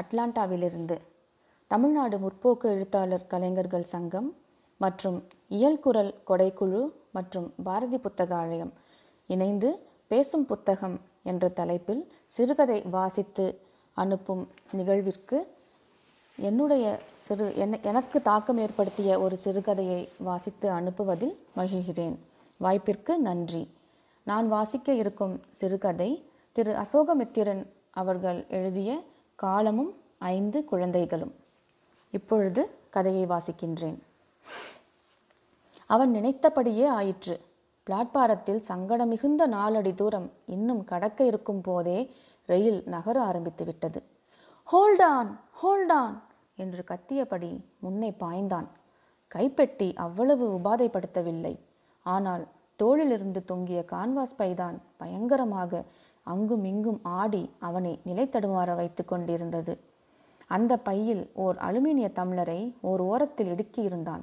அட்லாண்டாவிலிருந்து. தமிழ்நாடு முற்போக்கு எழுத்தாளர் கலைஞர்கள் சங்கம் மற்றும் இயல்குரல் கொடைக்குழு மற்றும் பாரதி புத்தகாலயம் இணைந்து பேசும் புத்தகம் என்ற தலைப்பில் சிறுகதை வாசித்து அனுப்பும் நிகழ்விற்கு என்னுடைய சிறு என எனக்கு தாக்கம் ஏற்படுத்திய ஒரு சிறுகதையை வாசித்து அனுப்புவதில் மகிழ்கிறேன். வாய்ப்பிற்கு நன்றி. நான் வாசிக்க இருக்கும் சிறுகதை திரு அசோகமித்திரன் அவர்கள் எழுதிய காலமும் ஐந்து குழந்தைகளும். இப்பொழுது கதையை வாசிக்கின்றேன். அவன் நினைத்தபடியே ஆயிற்று. பிளாட்பாரத்தில் சங்கடம் மிகுந்த நாலடி தூரம் இன்னும் கடக்க இருக்கும் போதே ரயில் நகர ஆரம்பித்து விட்டது. ஹோல்டான் ஹோல்டான் என்று கத்தியபடி முன்னே பாய்ந்தான். கைப்பெட்டி அவ்வளவு உபாதைப்படுத்தவில்லை. ஆனால் தோளிலிருந்து தொங்கிய கான்வாஸ் பைதான் பயங்கரமாக அங்கும் இங்கும் ஆடி அவனை நிலை தடுமாற வைத்து கொண்டிருந்தது. அந்த பையில் ஓர் அலுமினிய தமிழரை ஓர் ஓரத்தில் இடுக்கியிருந்தான்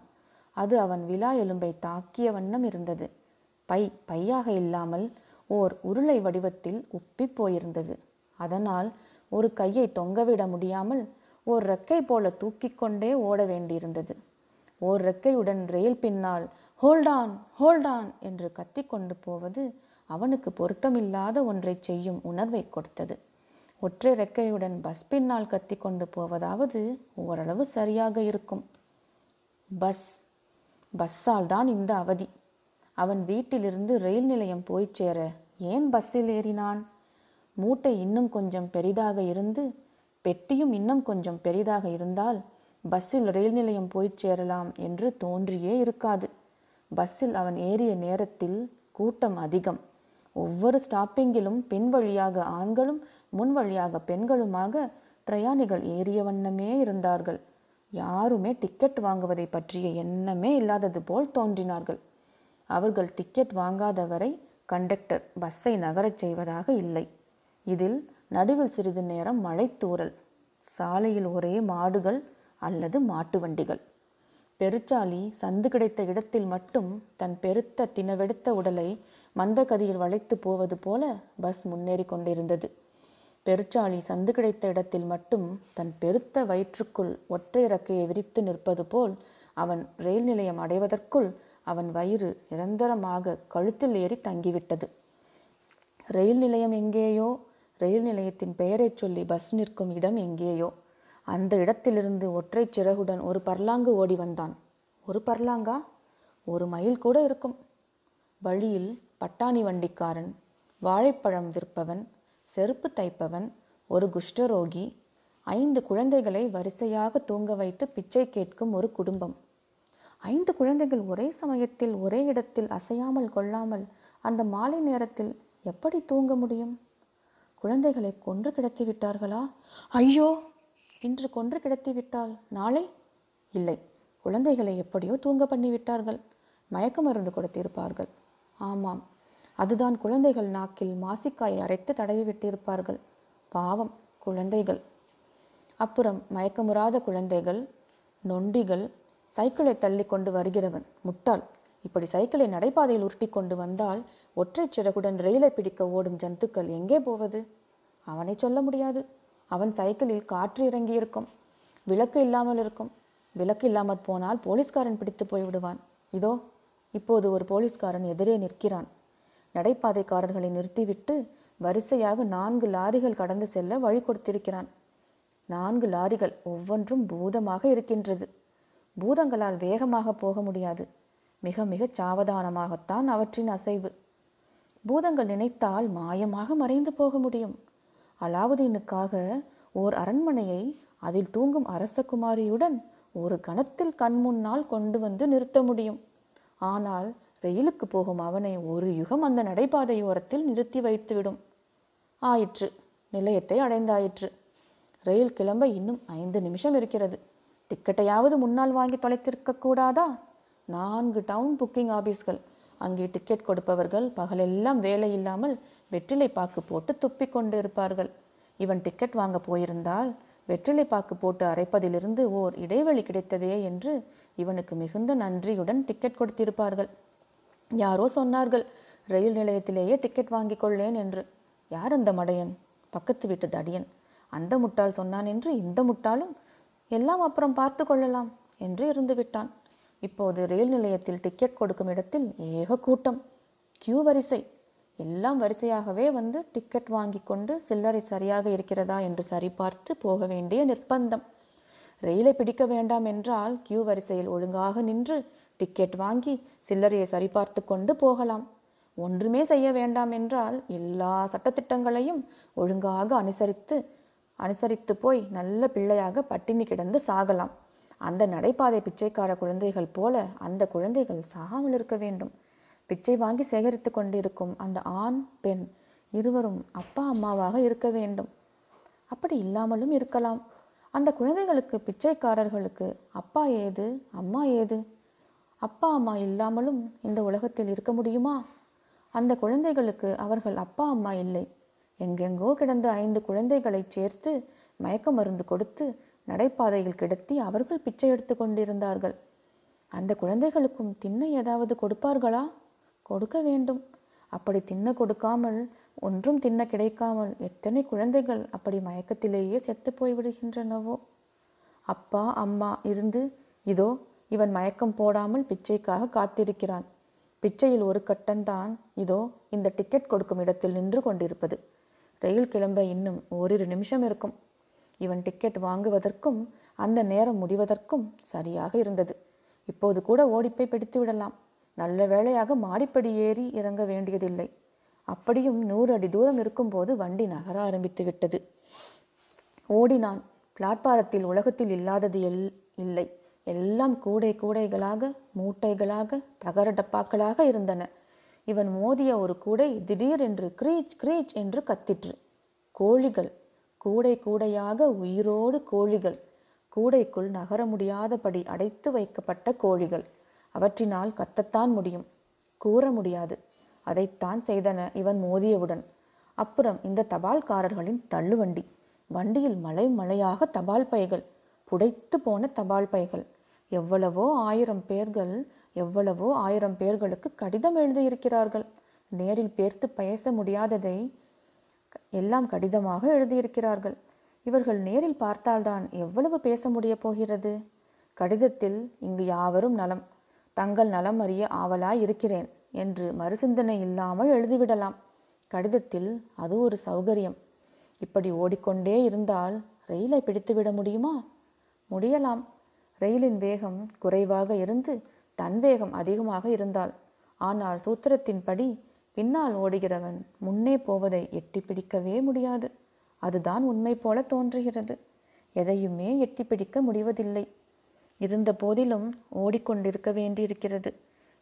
அது அவன் விழா எலும்பை தாக்கிய வண்ணம் இருந்தது. பை பையாக இல்லாமல் ஓர் உருளை வடிவத்தில் உப்பிப் போயிருந்தது. அதனால் ஒரு கையை தொங்கவிட முடியாமல் ஓர் ரெக்கை போல தூக்கிக் கொண்டே ஓட வேண்டியிருந்தது. ஓர் ரெக்கையுடன் ரயில் பின்னால் ஹோல்டான் ஹோல்டான் என்று கத்திக்கொண்டு போவது அவனுக்கு பொருத்தமில்லாத ஒன்றை செய்யும் உணர்வை கொடுத்தது. ஒற்றை ரெக்கையுடன் பஸ் பின்னால் கத்தி கொண்டு போவதாவது ஓரளவு சரியாக இருக்கும். பஸ் பஸ்ஸால் தான் இந்த அவதி. அவன் வீட்டிலிருந்து ரயில் நிலையம் போய் சேர ஏன் பஸ்ஸில் ஏறினான்? மூட்டை இன்னும் கொஞ்சம் பெரிதாக இருந்து பெட்டியும் இன்னும் கொஞ்சம் பெரிதாக இருந்தால் பஸ்ஸில் ரயில் நிலையம் போய் சேரலாம் என்று தோன்றியே இருக்காது. பஸ்ஸில் அவன் ஏறிய நேரத்தில் கூட்டம் அதிகம். ஒவ்வொரு ஸ்டாப்பிங்கிலும் பின் வழியாக ஆண்களும் முன் வழியாக பெண்களுமாக பிரயாணிகள் ஏறிய வண்ணமே இருந்தார்கள். யாருமே டிக்கெட் வாங்குவதை பற்றிய எண்ணமே இல்லாதது போல் தோன்றினார்கள். அவர்கள் டிக்கெட் வாங்காதவரை கண்டக்டர் பஸ்ஸை நகரச் செய்வதாக இல்லை. இதில் நடுவில் சிறிது நேரம் மழைத்தூறல் சாலையில் ஒரே மாடுகள் அல்லது மாட்டு வண்டிகள். பெருச்சாளி சந்து கிடைத்த இடத்தில் மட்டும் தன் பெருத்த தினவெடுத்த உடலை மந்தகதியில் வளைத்து போவது போல பஸ் முன்னேறி கொண்டிருந்தது. பெருச்சாளி சந்து கிடைத்த இடத்தில் மட்டும் தன் பெருத்த வயிற்றுக்குள் ஒற்றை இறக்கையை விரித்து நிற்பது போல் அவன் ரயில் நிலையம் அடைவதற்குள் அவன் வயிறு நிரந்தரமாக கழுத்தில் ஏறி தங்கிவிட்டது. ரயில் நிலையம் எங்கேயோ? ரயில் நிலையத்தின் பெயரைச் சொல்லி பஸ் நிற்கும் இடம் எங்கேயோ? அந்த இடத்திலிருந்து ஒற்றை சிறகுடன் ஒரு பர்லாங்கு ஓடி வந்தான். ஒரு பர்லாங்கா? ஒரு மைல் கூட இருக்கும். வழியில் பட்டாணி வண்டிக்காரன் வாழைப்பழம் விற்பவன் செருப்பு தைப்பவன் ஒரு குஷ்டரோகி ஐந்து குழந்தைகளை வரிசையாக தூங்க வைத்து பிச்சை கேட்கும் ஒரு குடும்பம். ஐந்து குழந்தைகள் ஒரே சமயத்தில் ஒரே இடத்தில் அசையாமல் கொள்ளாமல் அந்த மாலை நேரத்தில் எப்படி தூங்க முடியும்? குழந்தைகளை கொன்று கிடத்தி விட்டார்களா? ஐயோ! இன்று கொன்று கிடத்திவிட்டால் நாளை? இல்லை. குழந்தைகளை எப்படியோ தூங்க பண்ணிவிட்டார்கள் மயக்க மருந்து கொடுத்திருப்பார்கள். ஆமாம். அதுதான் குழந்தைகள் நாக்கில் மாசிக்காயை அரைத்து தடவி விட்டிருப்பார்கள். பாவம். குழந்தைகள். அப்புறம் மயக்கமுறாத குழந்தைகள் நொண்டிகள் சைக்கிளை தள்ளி கொண்டு வருகிறவன் முட்டாள். இப்படி சைக்கிளை நடைபாதையில் உருட்டி கொண்டு வந்தால் ஒற்றை சிறகுடன் ரயிலை பிடிக்க ஓடும் ஜந்துக்கள் எங்கே போவது? அவனை சொல்ல முடியாது. அவன் சைக்கிளில் காற்று இறங்கி இருக்கும் விளக்கு இல்லாமல் இருக்கும். விளக்கு இல்லாமல் போனால் போலீஸ்காரன் பிடித்து போய்விடுவான் இதோ இப்போது ஒரு போலீஸ்காரன் எதிரே நிற்கிறான். நடைபாதைக்காரர்களை நிறுத்திவிட்டு வரிசையாக நான்கு லாரிகள் கடந்து செல்ல வழி கொடுத்திருக்கிறான். நான்கு லாரிகள் ஒவ்வொன்றும் பூதமாக இருக்கின்றது. பூதங்களால் வேகமாக போக முடியாது. மிக மிக சாவதானமாகத்தான் அவற்றின் அசைவு. பூதங்கள் நினைத்தால் மாயமாக மறைந்து போக முடியும். அலாவுதீனுக்காக ஓர் அரண்மனையை அதில் தூங்கும் அரசகுமாரியுடன் ஒரு கணத்தில் கண் முன்னால் கொண்டு வந்து நிறுத்த முடியும். ஆனால் ரயிலுக்கு போகும் அவனை ஒரு யுகம் அந்த நடைபாதையோரத்தில் நிறுத்தி வைத்துவிடும். ஆயிற்று. நிலையத்தை அடைந்தாயிற்று. ரயில் கிளம்ப இன்னும் ஐந்து நிமிஷம் இருக்கிறது. டிக்கெட்டையாவது முன்னால் வாங்கி தொலைத்திருக்க கூடாதா? நான்கு டவுன் புக்கிங் ஆபீஸ்கள். அங்கே டிக்கெட் கொடுப்பவர்கள் பகலெல்லாம் வேலை இல்லாமல் வெற்றிலை பாக்கு போட்டு துப்பி கொண்டு இருப்பார்கள். இவன் டிக்கெட் வாங்க போயிருந்தால் வெற்றிலை பாக்கு போட்டு அரைப்பதிலிருந்து ஓர் இடைவெளி கிடைத்ததே என்று இவனுக்கு மிகுந்த நன்றியுடன் டிக்கெட் கொடுத்திருப்பார்கள். யாரோ சொன்னார்கள் ரயில் நிலையத்திலேயே டிக்கெட் வாங்கிக் கொள்ளேன் என்று. யார் அந்த மடையன்? பக்கத்து வீட்டு தடியன். அந்த முட்டாள் சொன்னான் என்று இந்த முட்டாளும்? எல்லாம் அப்புறம் பார்த்து கொள்ளலாம் என்று இருந்து விட்டான். இப்போது ரயில் நிலையத்தில் டிக்கெட் கொடுக்கும் இடத்தில் ஏக கூட்டம். கியூ வரிசை எல்லாம் வரிசையாகவே வந்து டிக்கெட் வாங்கி கொண்டு சில்லறை சரியாக இருக்கிறதா என்று சரிபார்த்து போக வேண்டிய நிர்பந்தம் ரயிலை பிடிக்க வேண்டாம் என்றால் கியூ வரிசையில் ஒழுங்காக நின்று டிக்கெட் வாங்கி சில்லறையை சரிபார்த்து கொண்டு போகலாம். ஒன்றுமே செய்ய வேண்டாம் என்றால் எல்லா சட்டத்திட்டங்களையும் ஒழுங்காக அனுசரித்து அனுசரித்து போய் நல்ல பிள்ளையாக பட்டினி கிடந்து சாகலாம். அந்த நடைபாதை பிச்சைக்கார குழந்தைகள் போல அந்த குழந்தைகள் சாகாமல் இருக்க வேண்டும். பிச்சை வாங்கி சேகரித்து கொண்டிருக்கும் அந்த ஆண் பெண் இருவரும் அப்பா அம்மாவாக இருக்க வேண்டும். அப்படி இல்லாமலும் இருக்கலாம். அந்த குழந்தைகளுக்கு பிச்சைக்காரர்களுக்கு அப்பா ஏது அம்மா ஏது? அப்பா அம்மா இல்லாமலும் இந்த உலகத்தில் இருக்க முடியுமா? அந்த குழந்தைகளுக்கு அவர்கள் அப்பா அம்மா இல்லை. எங்கெங்கோ கிடந்த ஐந்து குழந்தைகளைச் சேர்த்து மயக்க மருந்து கொடுத்து நடைபாதையில் கிடத்தி அவர்கள் பிச்சை எடுத்து கொண்டிருந்தார்கள். அந்த குழந்தைகளுக்கும் தின்ன ஏதாவது கொடுப்பார்களா? கொடுக்க வேண்டும். அப்படி தின்ன கொடுக்காமல் ஒன்றும் தின்ன கிடைக்காமல் எத்தனை குழந்தைகள் அப்படி மயக்கத்திலேயே செத்து போய்விடுகின்றனவோ? அப்பா அம்மா இருந்து இதோ இவன் மயக்கம் போடாமல் பிச்சைக்காக காத்திருக்கிறான். பிச்சையில் ஒரு கட்டம்தான் இதோ இந்த டிக்கெட் கொடுக்கும் இடத்தில் நின்று கொண்டிருப்பது. ரயில் கிளம்ப இன்னும் ஓரிரு நிமிஷம் இருக்கும். இவன் டிக்கெட் வாங்குவதற்கும் அந்த நேரம் முடிவதற்கும் சரியாக இருந்தது. இப்போது கூட ஓடிப்போய் பிடித்து விடலாம் நல்ல வேளையாக மாடிப்படி ஏறி இறங்க வேண்டியதில்லை. அப்படியும் நூறு அடி தூரம் இருக்கும்போது வண்டி நகர ஆரம்பித்து விட்டது. ஓடினான். பிளாட்பாரத்தில் உலகத்தில் இல்லாதது எல் இல்லை. எல்லாம் கூடை கூடைகளாக மூட்டைகளாக தகர டப்பாக்களாக இருந்தன. இவன் மோதிய ஒரு கூடை திடீரென்று கிரீச் கிரீச் என்று கத்திற்று. கோழிகள். கூடை கூடையாக உயிரோடு கோழிகள். கூடைக்குள் நகர முடியாதபடி அடைத்து வைக்கப்பட்ட கோழிகள். அவற்றினால் கத்தத்தான் முடியும். கூற முடியாது. அதைத்தான் செய்தன இவன் மோதியவுடன். அப்புறம் இந்த தபால்காரர்களின் தள்ளுவண்டி. வண்டியில் மலை மலையாக தபால் பைகள். புடைத்து போன தபால் பைகள். எவ்வளவோ ஆயிரம் பேர்கள் எவ்வளவோ ஆயிரம் பேர்களுக்கு கடிதம் எழுதியிருக்கிறார்கள். நேரில் பேர்த்து பேச முடியாததை எல்லாம் கடிதமாக எழுதியிருக்கிறார்கள். இவர்கள் நேரில் பார்த்தால்தான் எவ்வளவு பேச முடியப் போகிறது? கடிதத்தில் இங்கு யாவரும் நலம். தங்கள் நலம் அறிய ஆவலாய் இருக்கிறேன் என்று மறுசிந்தனை இல்லாமல் எழுதிவிடலாம். கடிதத்தில் அது ஒரு சௌகரியம். இப்படி ஓடிக்கொண்டே இருந்தால் ரயிலை பிடித்துவிட முடியுமா? முடியலாம். ரயிலின் வேகம் குறைவாக இருந்து தன் வேகம் அதிகமாக இருந்தால். ஆனால் சூத்திரத்தின்படி பின்னால் ஓடுகிறவன் முன்னே போவதை எட்டி பிடிக்கவே முடியாது. அதுதான் உண்மை போல தோன்றுகிறது. எதையுமே எட்டி பிடிக்க முடிவதில்லை. இருந்த போதிலும் ஓடிக்கொண்டிருக்க வேண்டியிருக்கிறது.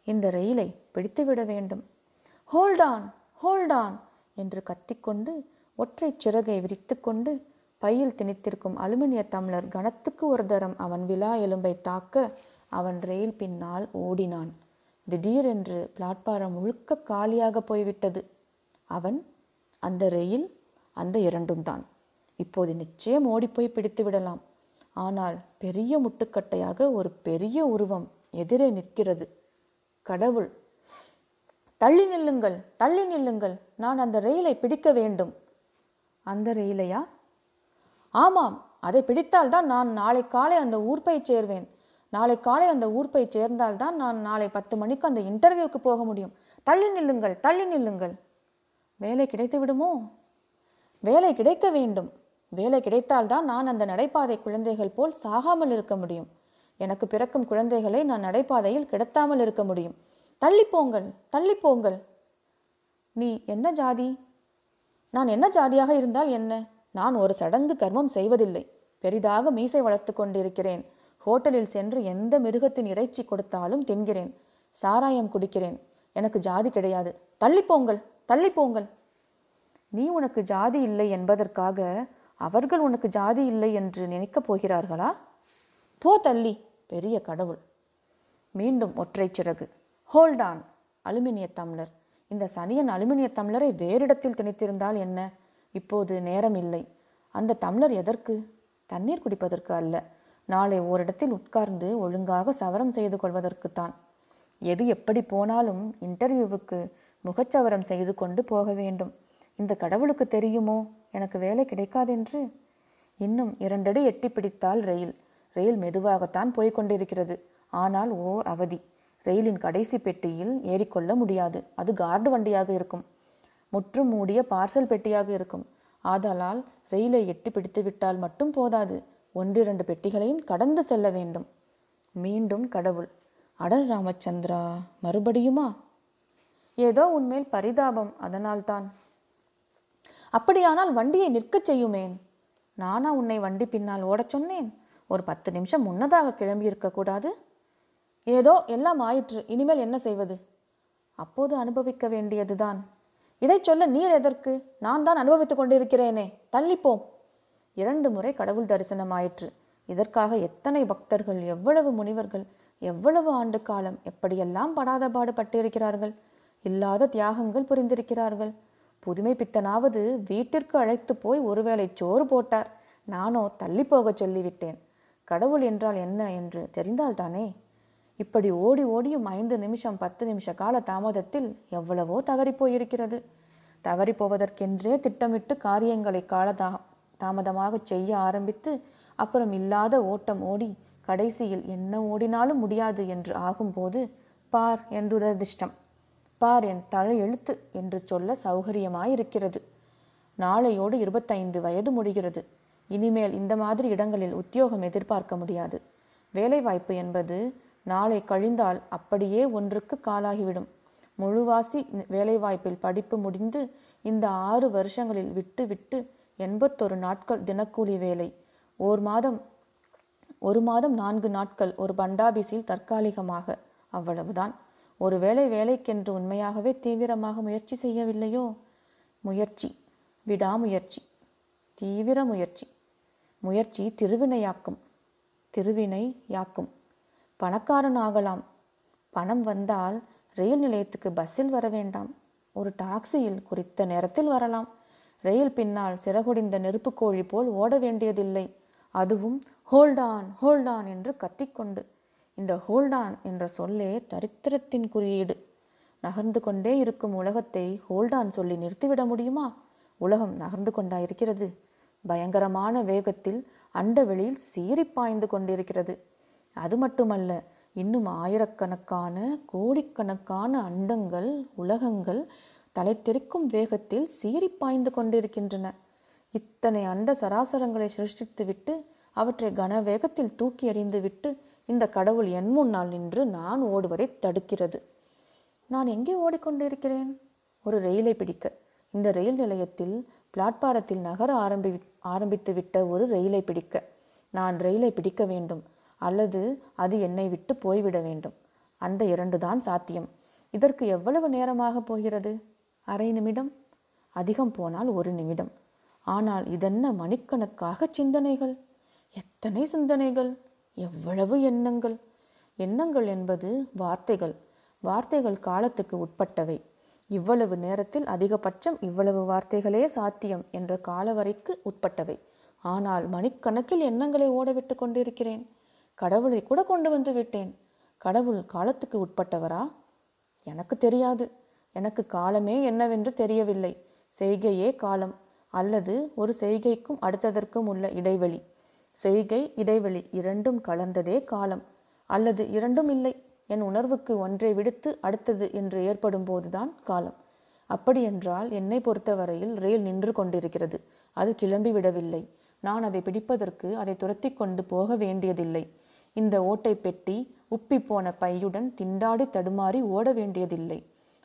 இந்த ரயிலை பிடித்துவிட வேண்டும். ஹோல்டான் ஹோல்டான் என்று கத்திக்கொண்டு ஒற்றை சிறகை விரித்துக்கொண்டு பையில் திணித்திருக்கும் அலுமினிய தமிழர் கணத்துக்கு ஒரு தரம் அவன் விழா எலும்பை தாக்க அவன் ரயில் பின்னால் ஓடினான். திடீரென்று பிளாட்பாரம் முழுக்க காலியாக போய்விட்டது. அவன் அந்த ரயில் அந்த இரண்டும் தான். இப்போது நிச்சயம் ஓடிப்போய் பிடித்து விடலாம் ஆனால் பெரிய முட்டுக்கட்டையாக ஒரு பெரிய உருவம் எதிரே நிற்கிறது. கடவுள் தள்ளி நில்லுங்கள் தள்ளி நில்லுங்கள் நான் அந்த ரயிலை பிடிக்க வேண்டும். அந்த ரயிலையா? ஆமாம் அதை பிடித்தால்தான் நான் நாளை காலை அந்த ஊர்ப்பை சேர்வேன். நாளை காலை அந்த ஊர்ப்பை சேர்ந்தால்தான் நான் நாளை பத்து மணிக்கு அந்த இன்டர்வியூக்கு போக முடியும். தள்ளி நில்லுங்கள் தள்ளி நில்லுங்கள். வேலை கிடைத்து விடுமோ வேலை கிடைக்க வேண்டும். வேலை கிடைத்தால்தான் நான் அந்த நடைபாதை குழந்தைகள் போல் சாகாமல் இருக்க முடியும். எனக்கு பிறக்கும் குழந்தைகளை நான் நடைபாதையில் கிடத்தாமல் இருக்க முடியும். தள்ளிப்போங்கள் போங்கள் நீ என்ன ஜாதி? நான் என்ன ஜாதியாக இருந்தால் என்ன? நான் ஒரு சடங்கு கர்மம் செய்வதில்லை. பெரிதாக மீசை வளர்த்து கொண்டிருக்கிறேன். ஹோட்டலில் சென்று எந்த மிருகத்தின் இறைச்சி கொடுத்தாலும் தின்கிறேன். சாராயம் குடிக்கிறேன். எனக்கு ஜாதி கிடையாது. தள்ளிப்போங்கள் போங்கள் போங்கள். நீ உனக்கு ஜாதி இல்லை என்பதற்காக அவர்கள் உனக்கு ஜாதி இல்லை என்று நினைக்கப் போகிறார்களா? போ தள்ளி பெரிய கடவுள். மீண்டும் ஒற்றை சிறகு. ஹோல்டான் அலுமினிய தம்ளர். இந்த சனியன் அலுமினிய தம்ளரை வேறிடத்தில் திணித்திருந்தால் என்ன? இப்போது நேரம் இல்லை. அந்த தம்ளர் எதற்கு? தண்ணீர் குடிப்பதற்கு அல்ல. நாளை ஓரிடத்தில் உட்கார்ந்து ஒழுங்காக சவரம் செய்து கொள்வதற்குத்தான். எது எப்படி போனாலும் இன்டர்வியூவுக்கு முகச்சவரம் செய்து கொண்டு போக வேண்டும். இந்த கடவுளுக்கு தெரியுமோ? எனக்கு வேலை கிடைக்காதென்று? இன்னும் இரண்டடி எட்டி பிடித்தால் ரயில். ரயில் மெதுவாகத்தான் போய்க் கொண்டிருக்கிறது. ஆனால் ஓர் அவதி. ரயிலின் கடைசி பெட்டியில் ஏறிக்கொள்ள முடியாது. அது கார்டு வண்டியாக இருக்கும். முற்றும் மூடிய பார்சல் பெட்டியாக இருக்கும். ஆதலால் ரயிலை எட்டி பிடித்து விட்டால் மட்டும் போதாது. ஒன்றிரண்டு பெட்டிகளையும் கடந்து செல்ல வேண்டும். மீண்டும் கடவுள். அடல் ராமச்சந்திரா மறுபடியுமா? ஏதோ உன்மேல் பரிதாபம். அதனால்தான் அப்படியானால் வண்டியை நிற்கச் செய்யுமேன். நானா உன்னை வண்டி பின்னால் ஓடச் சொன்னேன். ஒரு பத்து நிமிஷம் முன்னதாக கிளம்பி இருக்கக்கூடாது ஏதோ எல்லாம் ஆயிற்று. இனிமேல் என்ன செய்வது? அப்போது அனுபவிக்க வேண்டியதுதான். இதை சொல்ல நீர் எதற்கு? நான் தான் அனுபவித்துக் கொண்டிருக்கிறேனே. தள்ளிப்போம். இரண்டு முறை கடவுள் தரிசனம் ஆயிற்று. இதற்காக எத்தனை பக்தர்கள் எவ்வளவு முனிவர்கள் எவ்வளவு ஆண்டு காலம் எப்படியெல்லாம் படாத பாடுபட்டிருக்கிறார்கள் இல்லாத தியாகங்கள் புரிந்திருக்கிறார்கள். புதுமை பித்தனாவது வீட்டிற்கு அழைத்து போய் ஒருவேளை சோறு போட்டார். நானோ தள்ளி போகச் சொல்லிவிட்டேன். கடவுள் என்றால் என்ன என்று தெரிந்தால்தானே? இப்படி ஓடி ஓடியும் ஐந்து நிமிஷம் பத்து நிமிஷ கால தாமதத்தில் எவ்வளவோ தவறி போயிருக்கிறது. தவறி போவதற்கென்றே திட்டமிட்டு காரியங்களை காலதா தாமதமாக செய்ய ஆரம்பித்து அப்புறம் இல்லாத ஓட்டம் ஓடி கடைசியில் என்ன ஓடினாலும் முடியாது என்று ஆகும்போது பார் என் துரதிர்ஷ்டம் பார் என் தலை எழுத்து என்று சொல்ல சௌகரியமாயிருக்கிறது. நாளையோடு இருபத்தைந்து வயது முடிகிறது. இனிமேல் இந்த மாதிரி இடங்களில் உத்தியோகம் எதிர்பார்க்க முடியாது. வேலைவாய்ப்பு என்பது நாளை கழிந்தால் அப்படியே ஒன்றுக்கு காலாகிவிடும். முழுவாசி வேலைவாய்ப்பில் படிப்பு முடிந்து இந்த ஆறு வருஷங்களில் விட்டு விட்டு எண்பத்தொரு நாட்கள் தினக்கூலி வேலை. ஓர் மாதம் ஒரு மாதம் நான்கு நாட்கள் ஒரு பண்டாபிஸில் தற்காலிகமாக. அவ்வளவுதான். ஒருவேளை வேலைக்கென்று உண்மையாகவே தீவிரமாக முயற்சி செய்யவில்லையோ? முயற்சி விடாமுயற்சி தீவிர முயற்சி முயற்சி திருவினையாக்கும். திருவினை யாக்கும் பணக்காரன் ஆகலாம். பணம் வந்தால் ரயில் நிலையத்துக்கு பஸ்ஸில் வர வேண்டாம். ஒரு டாக்ஸியில் குறித்த நேரத்தில் வரலாம். ரயில் பின்னால் சிறகுடிந்த நெருப்புக்கோழி போல் ஓட வேண்டியதில்லை. அதுவும் ஹோல்டான் ஹோல்டான் என்று கத்திக்கொண்டு இந்த ஹோல்டான் என்ற சொல்லே தரித்திரத்தின் குறியீடு. நகர்ந்து கொண்டே இருக்கும் உலகத்தை ஹோல்டான் சொல்லி நிறுத்திவிட முடியுமா? உலகம் நகர்ந்து கொண்டாயிருக்கிறது. பயங்கரமான வேகத்தில் அண்டவெளியில் சீறி பாய்ந்து கொண்டிருக்கிறது. அது மட்டுமல்ல இன்னும் ஆயிரக்கணக்கான கோடிக்கணக்கான அண்டங்கள் உலகங்கள் தலைத்தெறிக்கும் வேகத்தில் சீறி பாய்ந்து கொண்டிருக்கின்றன. இத்தனை அண்ட சராசரங்களை சிருஷ்டித்துவிட்டு அவற்றை கன வேகத்தில் தூக்கி எறிந்துவிட்டு இந்த கடவுள் என் முன்னால் நின்று நான் ஓடுவதை தடுக்கிறது. நான் எங்கே ஓடிக்கொண்டிருக்கிறேன்? ஒரு ரயிலை பிடிக்க. இந்த ரயில் நிலையத்தில் பிளாட்பாரத்தில் நகர ஆரம்பி ஆரம்பித்து விட்ட ஒரு ரயிலை பிடிக்க. நான் ரயிலை பிடிக்க வேண்டும். அல்லது அது என்னை விட்டு போய்விட வேண்டும். அந்த இரண்டு தான் சாத்தியம். இதற்கு எவ்வளவு நேரமாக போகிறது? அரை நிமிடம்? அதிகம் போனால் ஒரு நிமிடம். ஆனால் இதென்ன மணிக்கணக்காக சிந்தனைகள்? எத்தனை சிந்தனைகள் எவ்வளவு எண்ணங்கள்? எண்ணங்கள் என்பது வார்த்தைகள். வார்த்தைகள் காலத்துக்கு உட்பட்டவை. இவ்வளவு நேரத்தில் அதிகபட்சம் இவ்வளவு வார்த்தைகளே சாத்தியம் என்ற காலவரைக்கு உட்பட்டவை. ஆனால் மணிக்கணக்கில் எண்ணங்களை ஓடவிட்டு கொண்டிருக்கிறேன். கடவுளை கூட கொண்டு வந்து விட்டேன். கடவுள் காலத்துக்கு உட்பட்டவரா? எனக்கு தெரியாது. எனக்கு காலமே என்னவென்று தெரியவில்லை. செய்கையே காலம். அல்லது ஒரு செய்கைக்கும் அடுத்ததற்கும் உள்ள இடைவெளி. செய்கை இடைவெளி இரண்டும் கலந்ததே காலம். அல்லது இரண்டும் இல்லை என் உணர்வுக்கு ஒன்றை விடுத்து அடுத்தது என்று ஏற்படும் போதுதான் காலம். அப்படியென்றால் என்னை பொறுத்தவரையில் ரயில் நின்று கொண்டிருக்கிறது. அது கிளம்பி விடவில்லை. நான் அதை பிடிப்பதற்கு அதை துரத்தி கொண்டு போக வேண்டியதில்லை. இந்த ஓட்டை பெட்டி உப்பி போன பையுடன் திண்டாடி தடுமாறி ஓட வேண்டியதில்லை.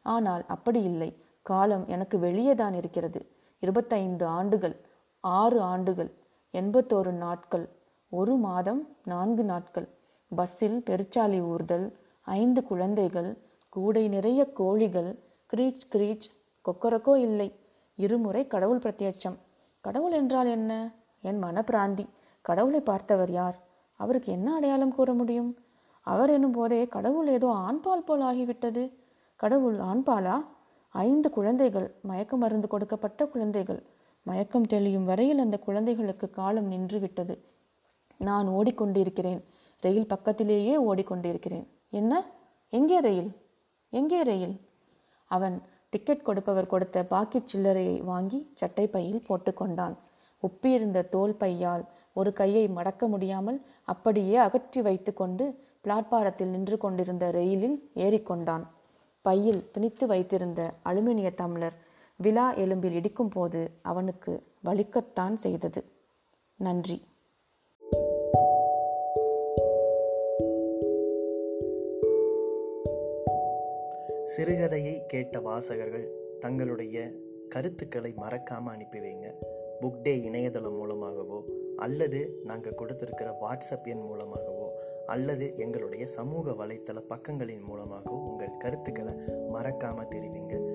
ஆனால் அப்படி இல்லை. காலம் எனக்கு வெளியே தான் இருக்கிறது. இருபத்தைந்து ஆண்டுகள் ஆறு ஆண்டுகள் எண்பத்தோரு நாட்கள் ஒரு மாதம் நான்கு நாட்கள். பஸ்ஸில் பெருச்சாலி ஊர்தல் ஐந்து குழந்தைகள் கூடை நிறைய கோழிகள் கிரீச் கிரீச் கொக்கரக்கோ இல்லை. இருமுறை கடவுள் பிரத்யட்சம். கடவுள் என்றால் என்ன? என் மனப்பிராந்தி. கடவுளை பார்த்தவர் யார்? அவருக்கு என்ன அடையாளம் கூற முடியும்? அவர் என்னும் போதே கடவுள் ஏதோ ஆண்பால் போல் ஆகிவிட்டது. கடவுள் ஆண்பாலா? ஐந்து குழந்தைகள் மயக்க மருந்து கொடுக்கப்பட்ட குழந்தைகள். மயக்கம் தெளியும் வரையில் அந்த குழந்தைகளுக்கு காலம் நின்றுவிட்டது. நான் ஓடிக்கொண்டிருக்கிறேன். ரயில் பக்கத்திலேயே ஓடிக்கொண்டிருக்கிறேன். என்ன? எங்கே ரயில்? எங்கே ரயில்? அவன் டிக்கெட் கொடுப்பவர் கொடுத்த பாக்கி சில்லறையை வாங்கி சட்டை பையில் போட்டுக்கொண்டான் ஒப்பியிருந்த தோல் பையால் ஒரு கையை மடக்க முடியாமல் அப்படியே அகற்றி வைத்துக்கொண்டு பிளாட்பாரத்தில் நின்று கொண்டிருந்த ரயிலில் ஏறிக்கொண்டான் பையில் திணித்து வைத்திருந்த அலுமினிய தமிழர் விழா எலும்பில் இடிக்கும் போது அவனுக்கு வலிக்கத்தான் செய்தது. நன்றி. சிறுகதையை கேட்ட வாசகர்கள் தங்களுடைய கருத்துக்களை மறக்காமல் அனுப்பி வைங்க புக் டே இணையதளம் மூலமாகவோ அல்லது நாங்கள் கொடுத்துருக்கிற வாட்ஸ்அப் எண் மூலமாகவோ அல்லது எங்களுடைய சமூக வலைத்தள பக்கங்களின் மூலமாகவோ உங்கள் கருத்துக்களை மறக்காமல் தெரிவிங்க.